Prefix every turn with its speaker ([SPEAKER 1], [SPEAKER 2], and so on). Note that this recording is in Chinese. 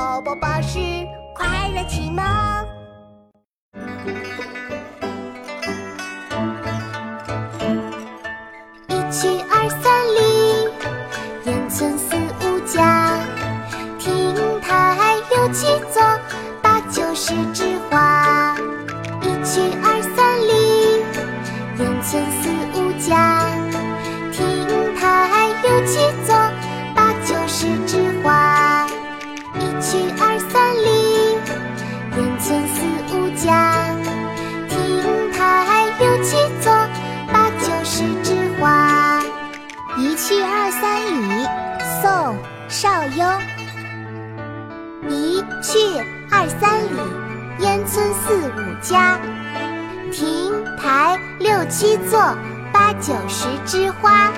[SPEAKER 1] 宝宝巴士快乐启蒙。
[SPEAKER 2] 一去二三里，烟村四五家，亭台六七座，八九十枝花。一去二三里，烟村四五家，亭台六七
[SPEAKER 3] 二三里，宋·邵雍。
[SPEAKER 2] 一去二三里，烟村四五家，亭台六七座，八九十枝花。